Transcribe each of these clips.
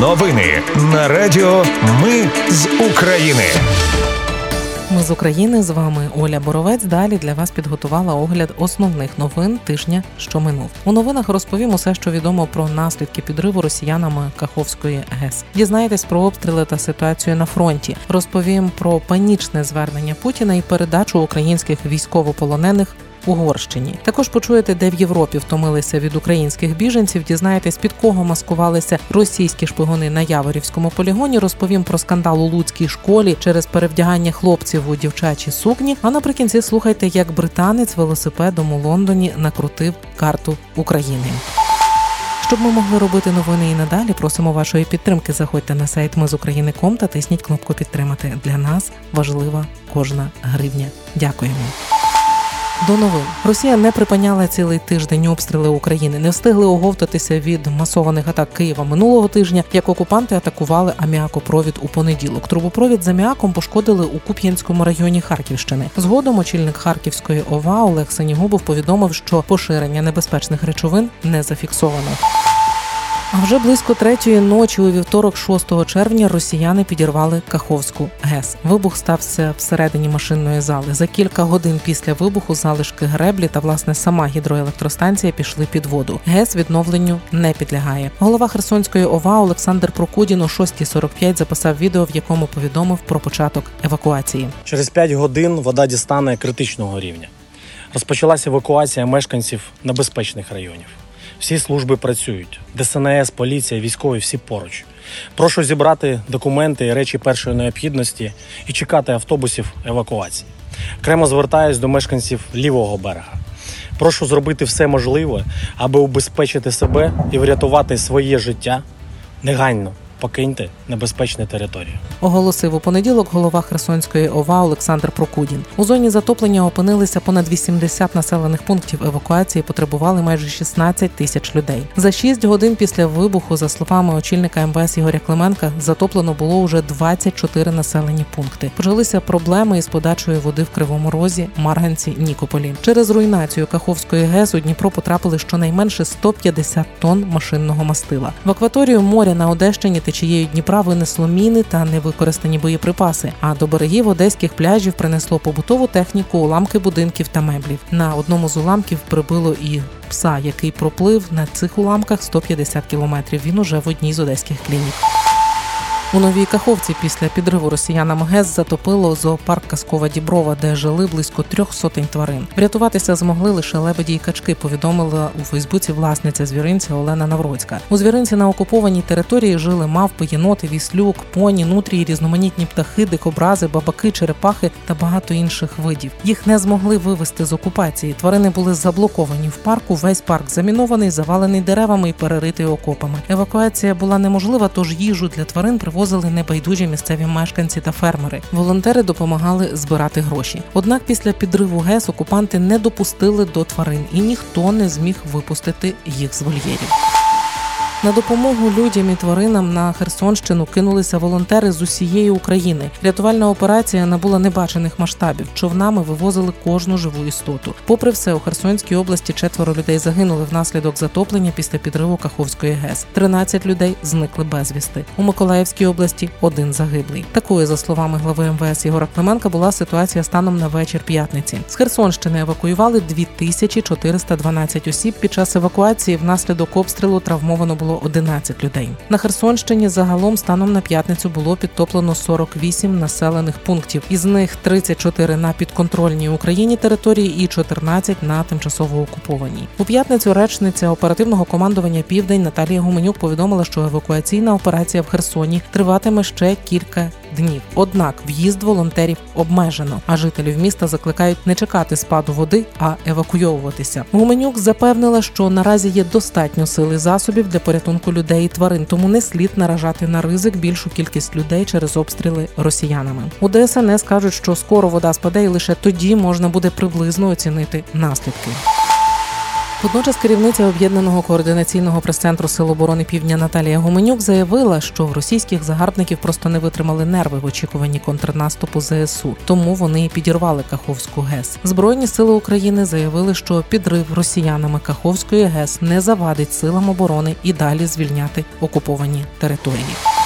Новини на Радіо Ми з України. Ми з України з вами Оля Боровець. Далі для вас підготувала огляд основних новин тижня, що минув. У новинах розповім усе, що відомо про наслідки підриву росіянами Каховської ГЕС. Дізнаєтесь про обстріли та ситуацію на фронті. Розповім про панічне звернення Путіна і передачу українських військовополонених Угорщині. Також почуєте, де в Європі втомилися від українських біженців. Дізнаєтесь, під кого маскувалися російські шпигуни на Яворівському полігоні. Розповім про скандал у Луцькій школі через перевдягання хлопців у дівчачі сукні. А наприкінці слухайте, як британець велосипедом у Лондоні накрутив карту України. Щоб ми могли робити новини і надалі, просимо вашої підтримки. Заходьте на сайт Ми з України.ком та тисніть кнопку підтримати. Для нас важлива кожна гривня. Дякуємо. До новин Росія не припиняла цілий тиждень обстріли України, не встигли оговтатися від масованих атак Києва минулого тижня, як окупанти атакували аміакопровід у понеділок. Трубопровід з аміаком пошкодили у Куп'янському районі Харківщини. Згодом очільник Харківської ОВА Олег Сенігубов повідомив, що поширення небезпечних речовин не зафіксовано. А вже близько третьої ночі у вівторок, 6 червня, росіяни підірвали Каховську ГЕС. Вибух стався всередині машинної зали. За кілька годин після вибуху залишки греблі та власне сама гідроелектростанція пішли під воду. ГЕС відновленню не підлягає. Голова Херсонської ОВА Олександр Прокудін о 6.45 записав відео, в якому повідомив про початок евакуації. Через 5 годин вода дістане критичного рівня. Розпочалася евакуація мешканців небезпечних районів. Всі служби працюють. ДСНС, поліція, військові всі поруч. Прошу зібрати документи і речі першої необхідності і чекати автобусів евакуації. Окремо звертаюсь до мешканців лівого берега. Прошу зробити все можливе, аби убезпечити себе і врятувати своє життя негайно покиньте небезпечну територію. Оголосив у понеділок голова Херсонської ОВА Олександр Прокудін. У зоні затоплення опинилися понад 80 населених пунктів евакуації. Потребували майже 16 тисяч людей. За 6 годин після вибуху, за словами очільника МВС Ігоря Клименка, затоплено було уже 24 населені пункти. Почалися проблеми із подачою води в Кривому Розі, Марганці, Нікополі. Через руйнацію Каховської ГЕС у Дніпро потрапили щонайменше 150 тонн машинного мастила. В акваторію моря на Одещині течією Дніпра винесло міни та невикористані боєприпаси. А до берегів одеських пляжів принесло побутову техніку, уламки будинків та меблів. На одному з уламків прибило і пса, який проплив на цих уламках 150 кілометрів. Він уже в одній з одеських клінік. У новій каховці після підриву росіянам ГЕС затопило зоопарк Казкова Діброва, де жили близько трьох сотень тварин. Врятуватися змогли лише лебеді й качки. Повідомила у Фейсбуці власниця звіринця Олена Навроцька. У звіринці на окупованій території жили мавпи, єноти, віслюк, поні, нутрії, різноманітні птахи, дикобрази, бабаки, черепахи та багато інших видів. Їх не змогли вивезти з окупації. Тварини були заблоковані в парку. Весь парк замінований, завалений деревами і переритий окопами. Евакуація була неможлива, тож їжу для тварин привозили привозили небайдужі місцеві мешканці та фермери. Волонтери допомагали збирати гроші. Однак після підриву ГЕС окупанти не допустили до тварин, і ніхто не зміг випустити їх з вольєрів. На допомогу людям і тваринам на Херсонщину кинулися волонтери з усієї України. Рятувальна операція набула небачених масштабів. Човнами вивозили кожну живу істоту. Попри все, у Херсонській області четверо людей загинули внаслідок затоплення після підриву Каховської ГЕС. 13 людей зникли безвісти. У Миколаївській області один загиблий. Такою, за словами глави МВС Ігора Клименка, була ситуація станом на вечір п'ятниці. З Херсонщини евакуювали 2412 осіб. Під час евакуації внаслідок обстрілу травмовано було було 11 людей. На Херсонщині загалом станом на п'ятницю було підтоплено 48 населених пунктів. Із них 34 на підконтрольній Україні території і 14 на тимчасово окупованій. У п'ятницю речниця оперативного командування Південь Наталія Гуменюк повідомила, що евакуаційна операція в Херсоні триватиме ще кілька днів. Однак в'їзд волонтерів обмежено, а жителів міста закликають не чекати спаду води, а евакуйовуватися. Гуменюк запевнила, що наразі є достатньо сили засобів для порятунку людей і тварин, тому не слід наражати на ризик більшу кількість людей через обстріли росіянами. У ДСНС кажуть, що скоро вода спаде, і лише тоді можна буде приблизно оцінити наслідки. Водночас керівниця об'єднаного координаційного прес-центру Сил оборони Півдня Наталія Гуменюк заявила, що в російських загарбників просто не витримали нерви в очікуванні контрнаступу ЗСУ, тому вони підірвали Каховську ГЕС. Збройні сили України заявили, що підрив росіянами Каховської ГЕС не завадить силам оборони і далі звільняти окуповані території.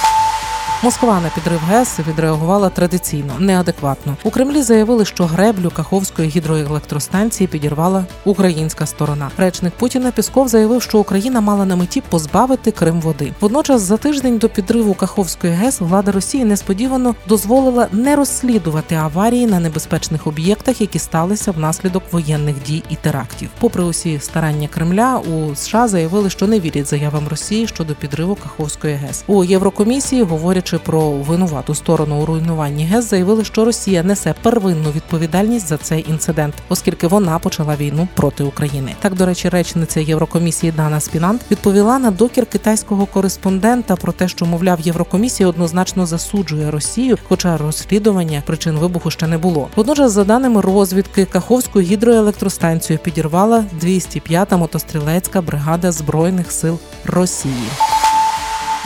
Москва на підрив ГЕС відреагувала традиційно, неадекватно. У Кремлі заявили, що греблю Каховської гідроелектростанції підірвала українська сторона. Речник Путіна Пісков заявив, що Україна мала на меті позбавити Крим води. Водночас, за тиждень до підриву Каховської ГЕС влада Росії несподівано дозволила не розслідувати аварії на небезпечних об'єктах, які сталися внаслідок воєнних дій і терактів. Попри усі старання Кремля, у США заявили, що не вірять заявам Росії щодо підриву Каховської ГЕС. У Єврокомісії, говорячи про винувату сторону у руйнуванні ГЕС, заявили, що Росія несе первинну відповідальність за цей інцидент, оскільки вона почала війну проти України. Так, до речі, речниця Єврокомісії Дана Спінант відповіла на докір китайського кореспондента про те, що мовляв Єврокомісія однозначно засуджує Росію, хоча розслідування причин вибуху ще не було. Водночас, за даними розвідки, Каховську гідроелектростанцію підірвала 205-та мотострілецька бригада збройних сил Росії.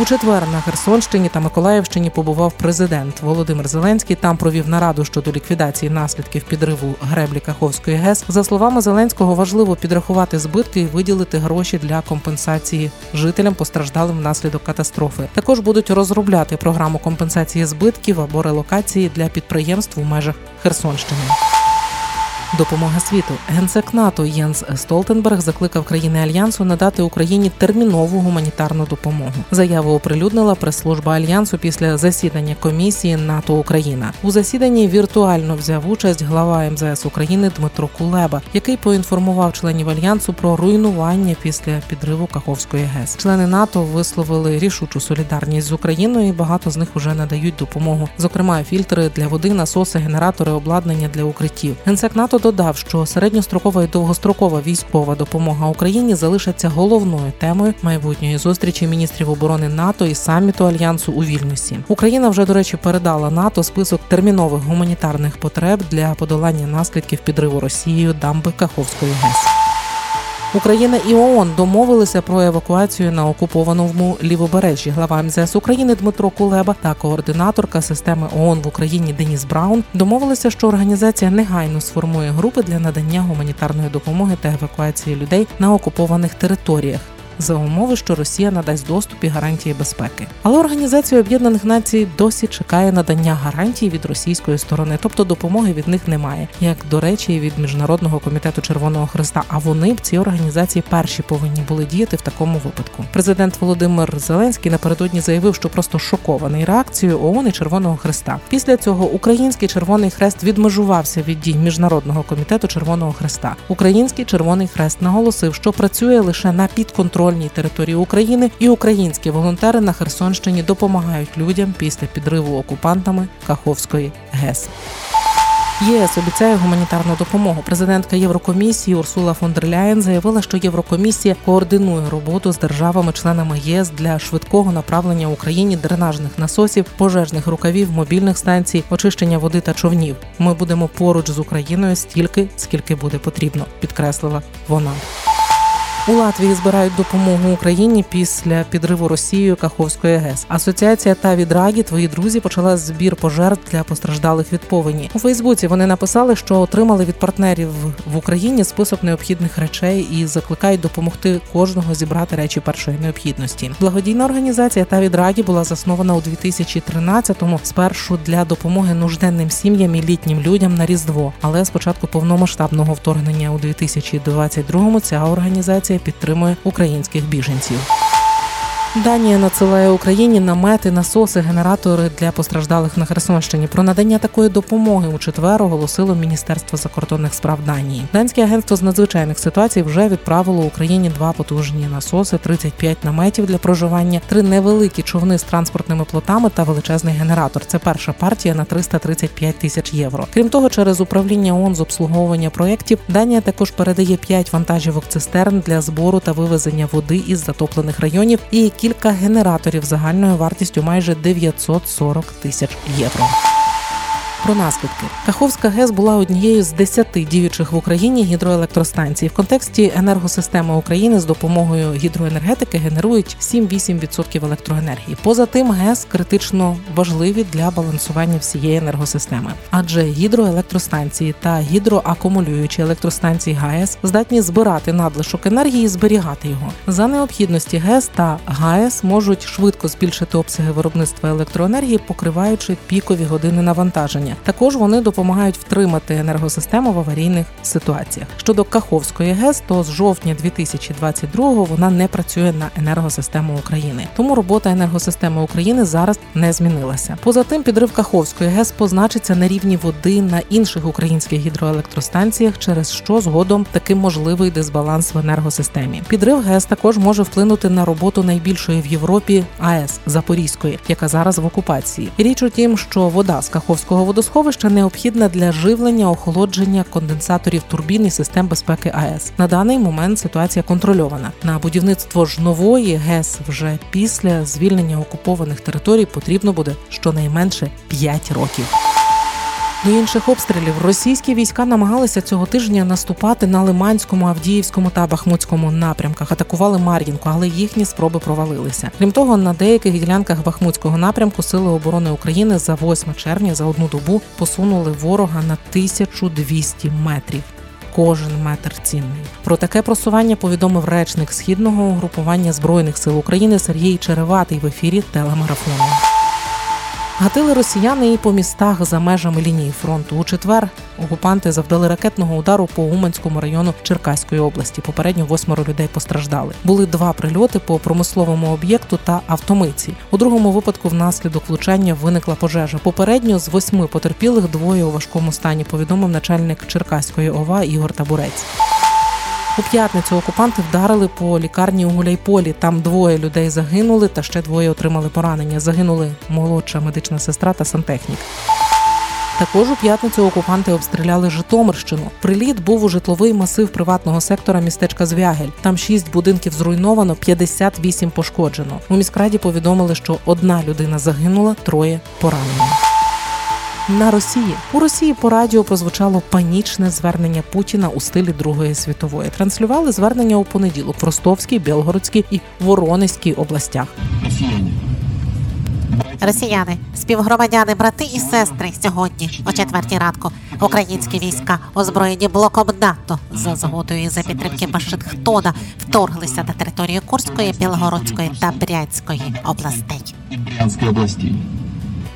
У четвер на Херсонщині та Миколаївщині побував президент Володимир Зеленський. Там провів нараду щодо ліквідації наслідків підриву греблі Каховської ГЕС. За словами Зеленського, важливо підрахувати збитки і виділити гроші для компенсації жителям постраждалим внаслідок катастрофи. Також будуть розробляти програму компенсації збитків або релокації для підприємств у межах Херсонщини. Допомога світу генсек НАТО Єнс Столтенберг закликав країни альянсу надати Україні термінову гуманітарну допомогу. Заяву оприлюднила прес-служба альянсу після засідання комісії НАТО Україна. У засіданні віртуально взяв участь глава МЗС України Дмитро Кулеба, який поінформував членів альянсу про руйнування після підриву Каховської ГЕС. Члени НАТО висловили рішучу солідарність з Україною. і Багато з них уже надають допомогу, зокрема фільтри для води, насоси, генератори, обладнання для укриттів. Генсек НАТО додав, що середньострокова і довгострокова військова допомога Україні залишаться головною темою майбутньої зустрічі міністрів оборони НАТО і саміту альянсу у Вільнюсі. Україна вже до речі передала НАТО список термінових гуманітарних потреб для подолання наслідків підриву Росією дамби Каховської ГЕС. Україна і ООН домовилися про евакуацію на окупованому лівобережжі. Глава МЗС України Дмитро Кулеба та координаторка системи ООН в Україні Деніс Браун домовилися, що організація негайно сформує групи для надання гуманітарної допомоги та евакуації людей на окупованих територіях. За умови, що Росія надасть доступ і гарантії безпеки, але Організація Об'єднаних Націй досі чекає надання гарантій від російської сторони, тобто допомоги від них немає, як до речі, від міжнародного комітету Червоного Христа. А вони в цій організації перші повинні були діяти в такому випадку. Президент Володимир Зеленський напередодні заявив, що просто шокований реакцією ООН і Червоного Христа. Після цього Український Червоний Хрест відмежувався від дій міжнародного комітету Червоного Христа. Український Червоний Хрест наголосив, що працює лише на підконтроль підконтрольній території України, і українські волонтери на Херсонщині допомагають людям після підриву окупантами Каховської ГЕС. ЄС обіцяє гуманітарну допомогу. Президентка Єврокомісії Урсула фон дер Ляєн заявила, що Єврокомісія координує роботу з державами-членами ЄС для швидкого направлення Україні дренажних насосів, пожежних рукавів, мобільних станцій, очищення води та човнів. Ми будемо поруч з Україною стільки, скільки буде потрібно, підкреслила вона. У Латвії збирають допомогу Україні після підриву Росією Каховської ГЕС. Асоціація та відрагі твої друзі почала збір пожертв для постраждалих від повені. У Фейсбуці вони написали, що отримали від партнерів в Україні список необхідних речей і закликають допомогти кожного зібрати речі першої необхідності. Благодійна організація та відрагі була заснована у 2013-му спершу для допомоги нужденним сім'ям і літнім людям на різдво. Але з початку повномасштабного вторгнення у 2022-му ця організація підтримує українських біженців. Данія надсилає Україні намети, насоси, генератори для постраждалих на Херсонщині. Про надання такої допомоги у четвер оголосило Міністерство закордонних справ Данії. Данське агентство з надзвичайних ситуацій вже відправило Україні два потужні насоси, 35 наметів для проживання, три невеликі човни з транспортними плотами та величезний генератор. Це перша партія на 335 тисяч євро. Крім того, через управління ООН з обслуговування проєктів Данія також передає 5 вантажівок цистерн для збору та вивезення води із затоплених районів і кілька генераторів загальною вартістю майже 940 тисяч євро. Про наслідки Каховська ГЕС була однією з десяти діючих в Україні гідроелектростанцій. В контексті енергосистеми України з допомогою гідроенергетики генерують 7-8% електроенергії. Поза тим, ГЕС критично важливі для балансування всієї енергосистеми, адже гідроелектростанції та гідроакумулюючі електростанції ГАЕС здатні збирати надлишок енергії і зберігати його. За необхідності ГЕС та ГАЕС можуть швидко збільшити обсяги виробництва електроенергії, покриваючи пікові години навантаження. Також вони допомагають втримати енергосистему в аварійних ситуаціях. Щодо Каховської ГЕС, то з жовтня 2022-го вона не працює на енергосистему України. Тому робота енергосистеми України зараз не змінилася. Поза тим, підрив Каховської ГЕС позначиться на рівні води на інших українських гідроелектростанціях, через що згодом таки можливий дисбаланс в енергосистемі. Підрив ГЕС також може вплинути на роботу найбільшої в Європі АЕС Запорізької, яка зараз в окупації. Річ у тім, що вода з Каховського водосховища необхідна для живлення, охолодження конденсаторів турбін і систем безпеки АЕС. На даний момент ситуація контрольована. На будівництво ж нової ГЕС вже після звільнення окупованих територій потрібно буде щонайменше 5 років. До інших обстрілів російські війська намагалися цього тижня наступати на Лиманському, Авдіївському та Бахмутському напрямках. Атакували Мар'їнку, але їхні спроби провалилися. Крім того, на деяких ділянках Бахмутського напрямку Сили оборони України за 8 червня за одну добу посунули ворога на 1200 метрів. Кожен метр цінний. Про таке просування повідомив речник східного угрупування збройних сил України Сергій Череватий в ефірі телемарафону. Гатили росіяни і по містах за межами лінії фронту. У четвер окупанти завдали ракетного удару по Уманському району Черкаської області. Попередньо восьмеро людей постраждали. Були два прильоти по промисловому об'єкту та автомийці. У другому випадку внаслідок влучання виникла пожежа. Попередньо з восьми потерпілих двоє у важкому стані. Повідомив начальник Черкаської ОВА Ігор Табурець. У п'ятницю окупанти вдарили по лікарні у Гуляйполі. Там двоє людей загинули, та ще двоє отримали поранення. Загинули молодша медична сестра та сантехнік. Також у п'ятницю окупанти обстріляли Житомирщину. Приліт був у житловий масив приватного сектора містечка Звягель. Там шість будинків зруйновано, 58 пошкоджено. У міськраді повідомили, що одна людина загинула, троє поранені. На Росії у Росії по радіо прозвучало панічне звернення Путіна у стилі Другої світової. Транслювали звернення у понеділок в Ростовській, Білгородській і Воронезькій областях. Росіяни. Співгромадяни, брати і сестри сьогодні о четвертій ранку українські війська, озброєні блоком НАТО за згодою і за підтримки Вашингтона, вторглися на територію Курської, Білгородської та Брянської областей.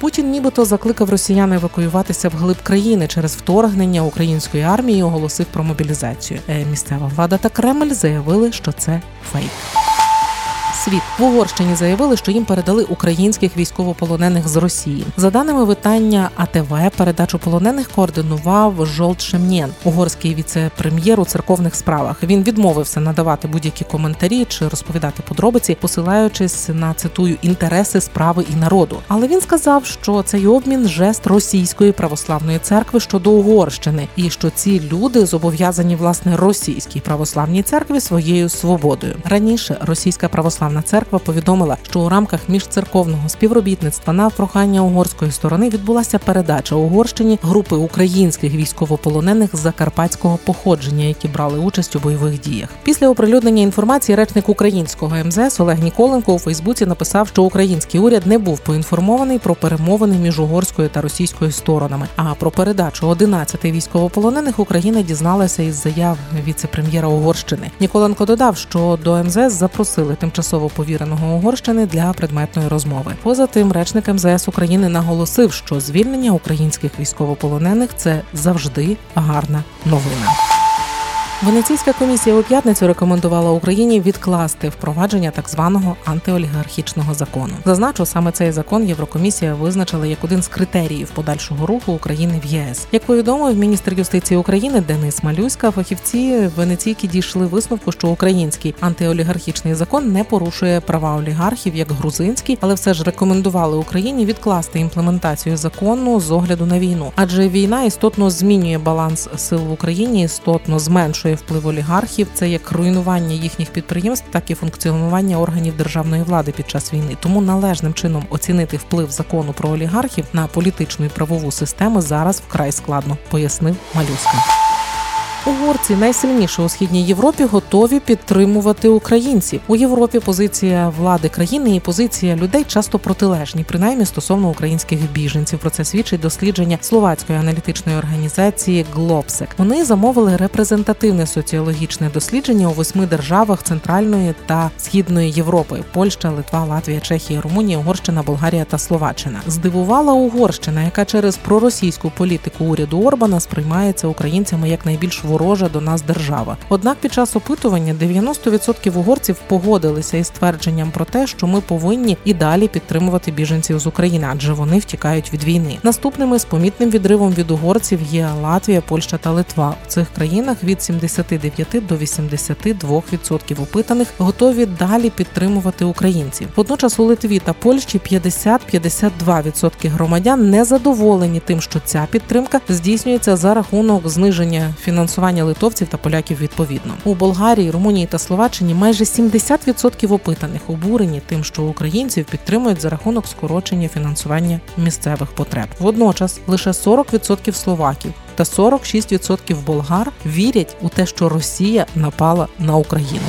Путін нібито закликав росіян евакуюватися вглиб країни через вторгнення української армії. Оголосив про мобілізацію. Е, Місцева влада та Кремль заявили, що це фейк. Світ в Угорщині заявили, що їм передали українських військовополонених з Росії. За даними видання АТВ, передачу полонених координував Жолт Шемнєн, угорський віце-прем'єр у церковних справах. Він відмовився надавати будь-які коментарі чи розповідати подробиці, посилаючись на цитую інтереси справи і народу. Але він сказав, що цей обмін жест російської православної церкви щодо Угорщини, і що ці люди зобов'язані власне російській православній церкві своєю свободою. Раніше російська православна церква повідомила, що у рамках міжцерковного співробітництва на прохання угорської сторони відбулася передача Угорщині групи українських військовополонених з закарпатського походження, які брали участь у бойових діях. Після оприлюднення інформації речник українського МЗС Олег Ніколенко у Фейсбуці написав, що український уряд не був поінформований про перемовини між угорською та російською сторонами. А про передачу 11 військовополонених Україна дізналася із заяв віце-прем'єра Угорщини. Ніколенко додав, що до МЗС запросили тимчасово повіреного Угорщини для предметної розмови. Поза тим, речник МЗС України наголосив, що звільнення українських військовополонених це завжди гарна новина. Венеційська комісія у п'ятницю рекомендувала Україні відкласти впровадження так званого антиолігархічного закону. Зазначу, саме цей закон Єврокомісія визначила як один з критеріїв подальшого руху України в ЄС. Як повідомив міністр юстиції України Денис Малюська, фахівці Венеційки дійшли висновку, що український антиолігархічний закон не порушує права олігархів як грузинський, але все ж рекомендували Україні відкласти імплементацію закону з огляду на війну, адже війна істотно змінює баланс сил в Україні, істотно зменшує збільшує вплив олігархів. Це як руйнування їхніх підприємств, так і функціонування органів державної влади під час війни. Тому належним чином оцінити вплив закону про олігархів на політичну і правову систему зараз вкрай складно, пояснив Малюска. Угорці найсильніше у східній Європі готові підтримувати українців. У Європі позиція влади країни і позиція людей часто протилежні, принаймні стосовно українських біженців. Про це свідчить дослідження словацької аналітичної організації Глобсек. Вони замовили репрезентативне соціологічне дослідження у восьми державах Центральної та Східної Європи: Польща, Литва, Латвія, Чехія, Румунія, Угорщина, Болгарія та Словаччина. Здивувала Угорщина, яка через проросійську політику уряду Орбана сприймається українцями як найбільш ворожа до нас держава. Однак під час опитування 90% угорців погодилися із твердженням про те, що ми повинні і далі підтримувати біженців з України, адже вони втікають від війни. Наступними з помітним відривом від угорців є Латвія, Польща та Литва. У цих країнах від 79 до 82% опитаних готові далі підтримувати українців. Водночас у Литві та Польщі 50-52% громадян не задоволені тим, що ця підтримка здійснюється за рахунок зниження фінансування литовців та поляків відповідно. У Болгарії, Румунії та Словаччині майже 70% опитаних обурені тим, що українців підтримують за рахунок скорочення фінансування місцевих потреб. Водночас лише 40% словаків та 46% болгар вірять у те, що Росія напала на Україну.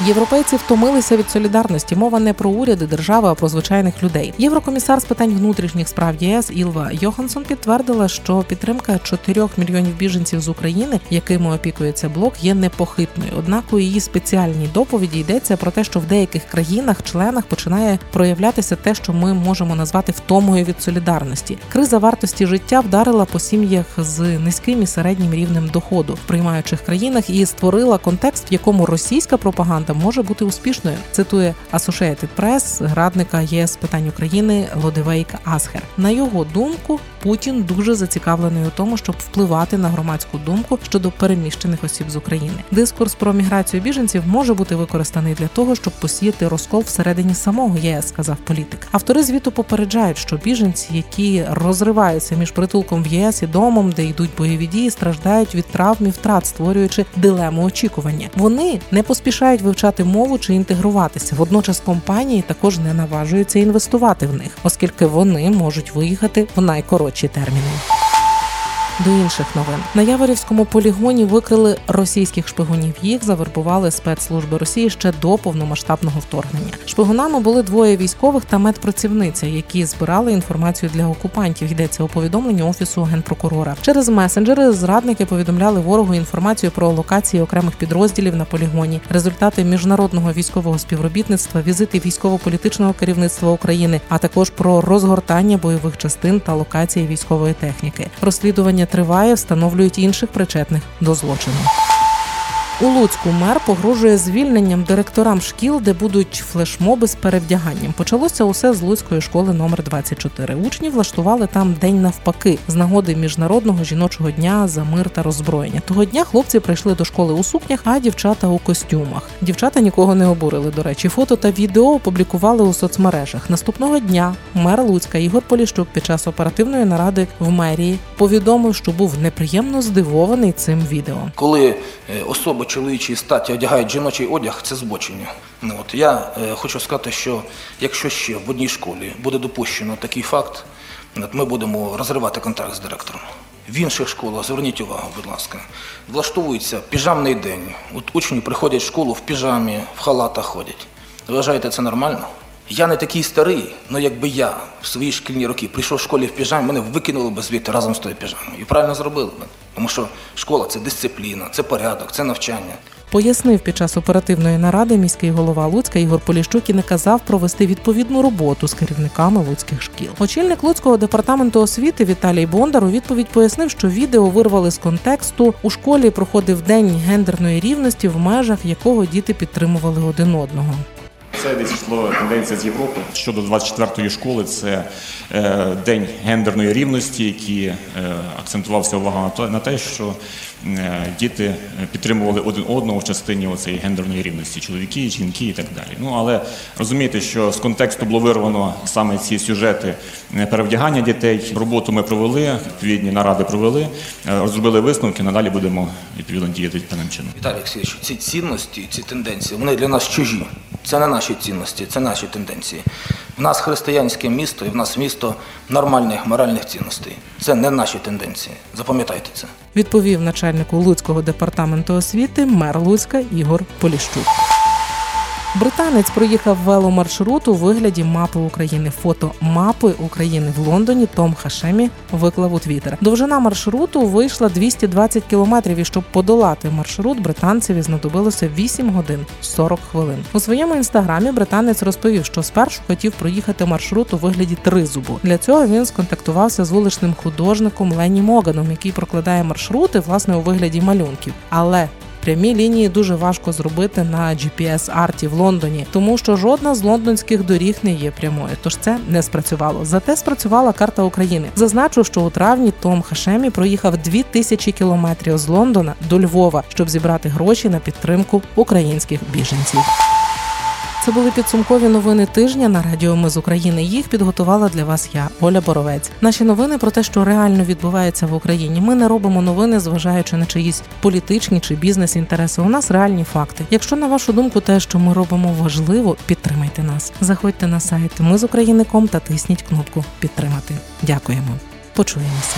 Європейці втомилися від солідарності. Мова не про уряди держави, а про звичайних людей. Єврокомісар з питань внутрішніх справ ЄС Ілва Йоханссон підтвердила, що підтримка 4 мільйонів біженців з України, якими опікується блок, є непохитною. Однак у її спеціальній доповіді йдеться про те, що в деяких країнах-членах починає проявлятися те, що ми можемо назвати втомою від солідарності. Криза вартості життя вдарила по сім'ях з низьким і середнім рівнем доходу в приймаючих країнах і створила контекст, в якому російська пропаганда може бути успішною. Цитує Associated Press радника ЄС питань України Лодевейка Асхер. На його думку, Путін дуже зацікавлений у тому, щоб впливати на громадську думку щодо переміщених осіб з України. Дискурс про міграцію біженців може бути використаний для того, щоб посіяти розкол всередині самого ЄС, сказав політик. Автори звіту попереджають, що біженці, які розриваються між притулком в ЄС і домом, де йдуть бойові дії, страждають від травм і втрат, створюючи дилему очікування. Вони не поспішають вивчати мову чи інтегруватися. Водночас компанії також не наважуються інвестувати в них, оскільки вони можуть виїхати в найкоротші терміни. До інших новин на Яворівському полігоні викрили російських шпигунів. Їх завербували спецслужби Росії ще до повномасштабного вторгнення. Шпигунами були двоє військових та медпрацівниця, які збирали інформацію для окупантів. Йдеться у повідомленні офісу генпрокурора. Через месенджери зрадники повідомляли ворогу інформацію про локації окремих підрозділів на полігоні, результати міжнародного військового співробітництва, візити військово-політичного керівництва України, а також про розгортання бойових частин та локації військової техніки. Розслідування триває, встановлюють інших причетних до злочину. У Луцьку мер погрожує звільненням директорам шкіл, де будуть флешмоби з перевдяганням. Почалося усе з Луцької школи номер 24. Учні влаштували там день навпаки з нагоди міжнародного жіночого дня за мир та роззброєння. Того дня хлопці прийшли до школи у сукнях, а дівчата у костюмах. Дівчата нікого не обурили. До речі, фото та відео опублікували у соцмережах. Наступного дня мер Луцька Ігор Поліщук під час оперативної наради в мерії повідомив, що був неприємно здивований цим відео. Коли е, особи чоловічої статі одягають жіночий одяг, це збочення. Ну, от, я е, хочу сказати, що якщо ще в одній школі буде допущено такий факт, от, ми будемо розривати контракт з директором. В інших школах, зверніть увагу, будь ласка, влаштовується піжамний день. От учні приходять в школу в піжамі, в халатах ходять. Вважаєте це нормально? Я не такий старий, але якби я в свої шкільні роки прийшов в школі в піжамі, мене викинули б звідти разом з тою піжамою. І правильно зробили б. Тому що школа це дисципліна, це порядок, це навчання. Пояснив під час оперативної наради міський голова Луцька Ігор Поліщук і наказав провести відповідну роботу з керівниками луцьких шкіл. Очільник Луцького департаменту освіти Віталій Бондар у відповідь пояснив, що відео вирвали з контексту. У школі проходив день гендерної рівності, в межах якого діти підтримували один одного. Це десь йшло тенденція з Європи. Щодо 24-ї школи, це е, день гендерної рівності, який е, акцентувався увага на те, що діти е, підтримували один одного в частині оцеї гендерної рівності чоловіки, жінки і так далі. Ну але розумієте, що з контексту було вирвано саме ці сюжети е, перевдягання дітей. Роботу ми провели, відповідні наради провели, е, розробили висновки. Надалі будемо відповідно діяти певним чином. Віталій Олексійович, ці цінності, ці тенденції, вони для нас чужі. Це не наші цінності, це наші тенденції. В нас християнське місто і в нас місто нормальних моральних цінностей. Це не наші тенденції. Запам'ятайте це. відповів начальнику Луцького департаменту освіти мер Луцька Ігор Поліщук. Британець проїхав веломаршрут у вигляді мапи України. Фото мапи України в Лондоні Том Хашемі виклав у Твіттер. Довжина маршруту вийшла 220 кілометрів. І щоб подолати маршрут, британцеві знадобилося 8 годин 40 хвилин. У своєму інстаграмі британець розповів, що спершу хотів проїхати маршрут у вигляді тризубу. Для цього він сконтактувався з вуличним художником Лені Моганом, який прокладає маршрути власне у вигляді малюнків. Але Прямі лінії дуже важко зробити на GPS-арті в Лондоні, тому що жодна з лондонських доріг не є прямою. Тож це не спрацювало. Зате спрацювала карта України. Зазначу, що у травні Том Хашемі проїхав 2000 кілометрів з Лондона до Львова, щоб зібрати гроші на підтримку українських біженців. Це були підсумкові новини тижня на Радіо Ми з України. Їх підготувала для вас я, Оля Боровець. Наші новини про те, що реально відбувається в Україні. Ми не робимо новини, зважаючи на чиїсь політичні чи бізнес-інтереси. У нас реальні факти. Якщо на вашу думку, те, що ми робимо, важливо, підтримайте нас. Заходьте на сайт Ми з України.ком та тисніть кнопку Підтримати. Дякуємо. Почуємося.